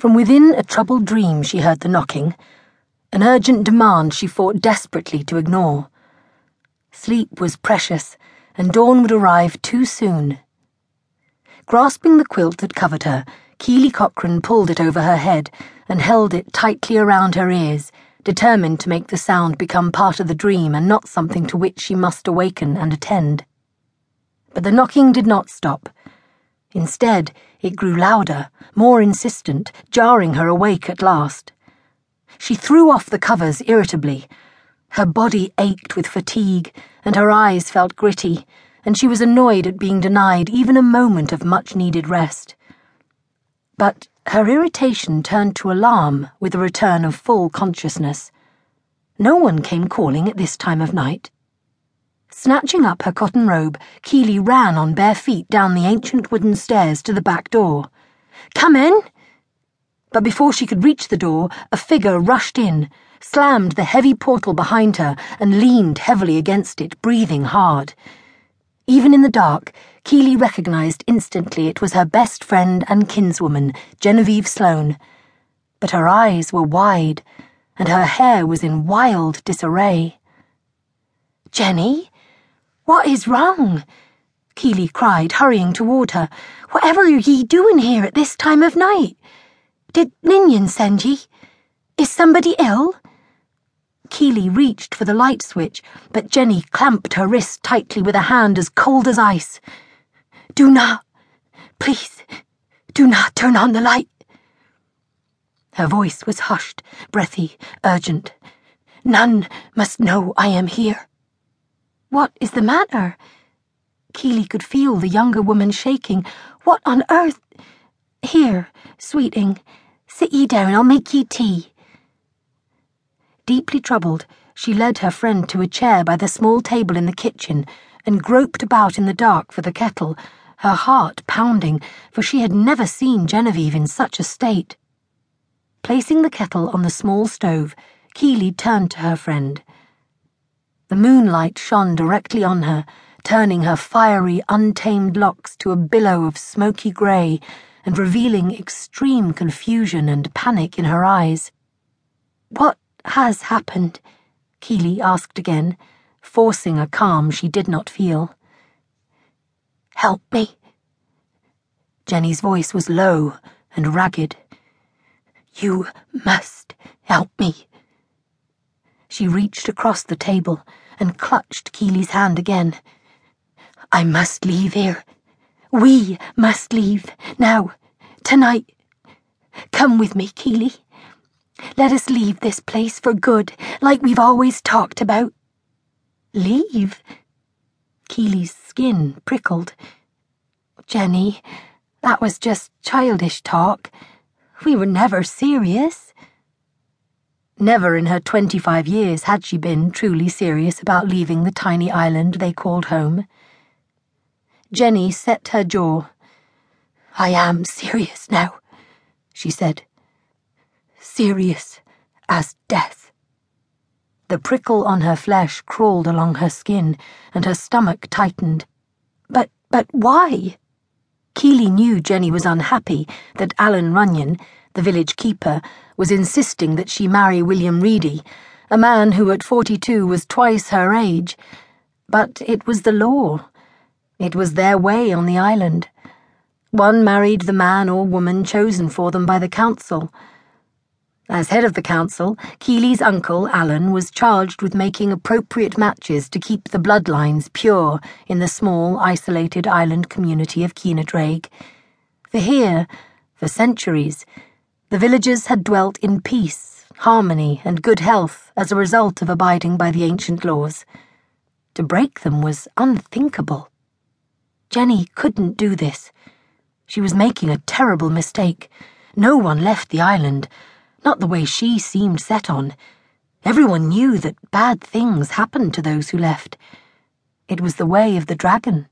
From within a troubled dream, she heard the knocking, an urgent demand she fought desperately to ignore. Sleep was precious, and dawn would arrive too soon. Grasping the quilt that covered her, Keely Cochrane pulled it over her head and held it tightly around her ears, determined to make the sound become part of the dream and not something to which she must awaken and attend. But the knocking did not stop. Instead, it grew louder, more insistent, jarring her awake at last. She threw off the covers irritably. Her body ached with fatigue, and her eyes felt gritty, and she was annoyed at being denied even a moment of much needed rest. But her irritation turned to alarm with the return of full consciousness. No one came calling at this time of night. Snatching up her cotton robe, Keely ran on bare feet down the ancient wooden stairs to the back door. Come in! But before she could reach the door, a figure rushed in, slammed the heavy portal behind her, and leaned heavily against it, breathing hard. Even in the dark, Keely recognized instantly it was her best friend and kinswoman, Genevieve Sloan. But her eyes were wide, and her hair was in wild disarray. Jenny? What is wrong? Keely cried, hurrying toward her. Whatever are ye doing here at this time of night? Did Ninian send ye? Is somebody ill? Keely reached for the light switch, but Jenny clamped her wrist tightly with a hand as cold as ice. Do not, please, do not turn on the light. Her voice was hushed, breathy, urgent. None must know I am here. What is the matter? Keely could feel the younger woman shaking. What on earth? Here, sweeting, sit ye down, I'll make ye tea. Deeply troubled, she led her friend to a chair by the small table in the kitchen and groped about in the dark for the kettle, her heart pounding, for she had never seen Genevieve in such a state. Placing the kettle on the small stove, Keely turned to her friend. Moonlight shone directly on her, turning her fiery, untamed locks to a billow of smoky grey and revealing extreme confusion and panic in her eyes. What has happened? Keely asked again, forcing a calm she did not feel. Help me. Jenny's voice was low and ragged. You must help me. She reached across the table and clutched Keely's hand again. I must leave here. We must leave. Now. Tonight. Come with me, Keely. Let us leave this place for good, like we've always talked about. Leave? Keely's skin prickled. Jenny, that was just childish talk. We were never serious. Never in her twenty five years had she been truly serious about leaving the tiny island they called home. Jenny set her jaw. I am serious now, she said serious as death. The prickle on her flesh crawled along her skin, and her stomach tightened. But, but why? Keely knew Jenny was unhappy that Alan Runyon, the village keeper, was insisting that she marry William Reedy, a man who at forty-two was twice her age. But it was the law. It was their way on the island. One married the man or woman chosen for them by the council. As head of the council, Keely's uncle, Alan, was charged with making appropriate matches to keep the bloodlines pure in the small, isolated island community of Keinadraig. For here, for centuries, the villagers had dwelt in peace, harmony, and good health as a result of abiding by the ancient laws. To break them was unthinkable. Jenny couldn't do this. She was making a terrible mistake. No one left the island not the way she seemed set on. Everyone knew that bad things happened to those who left. It was the way of the dragon.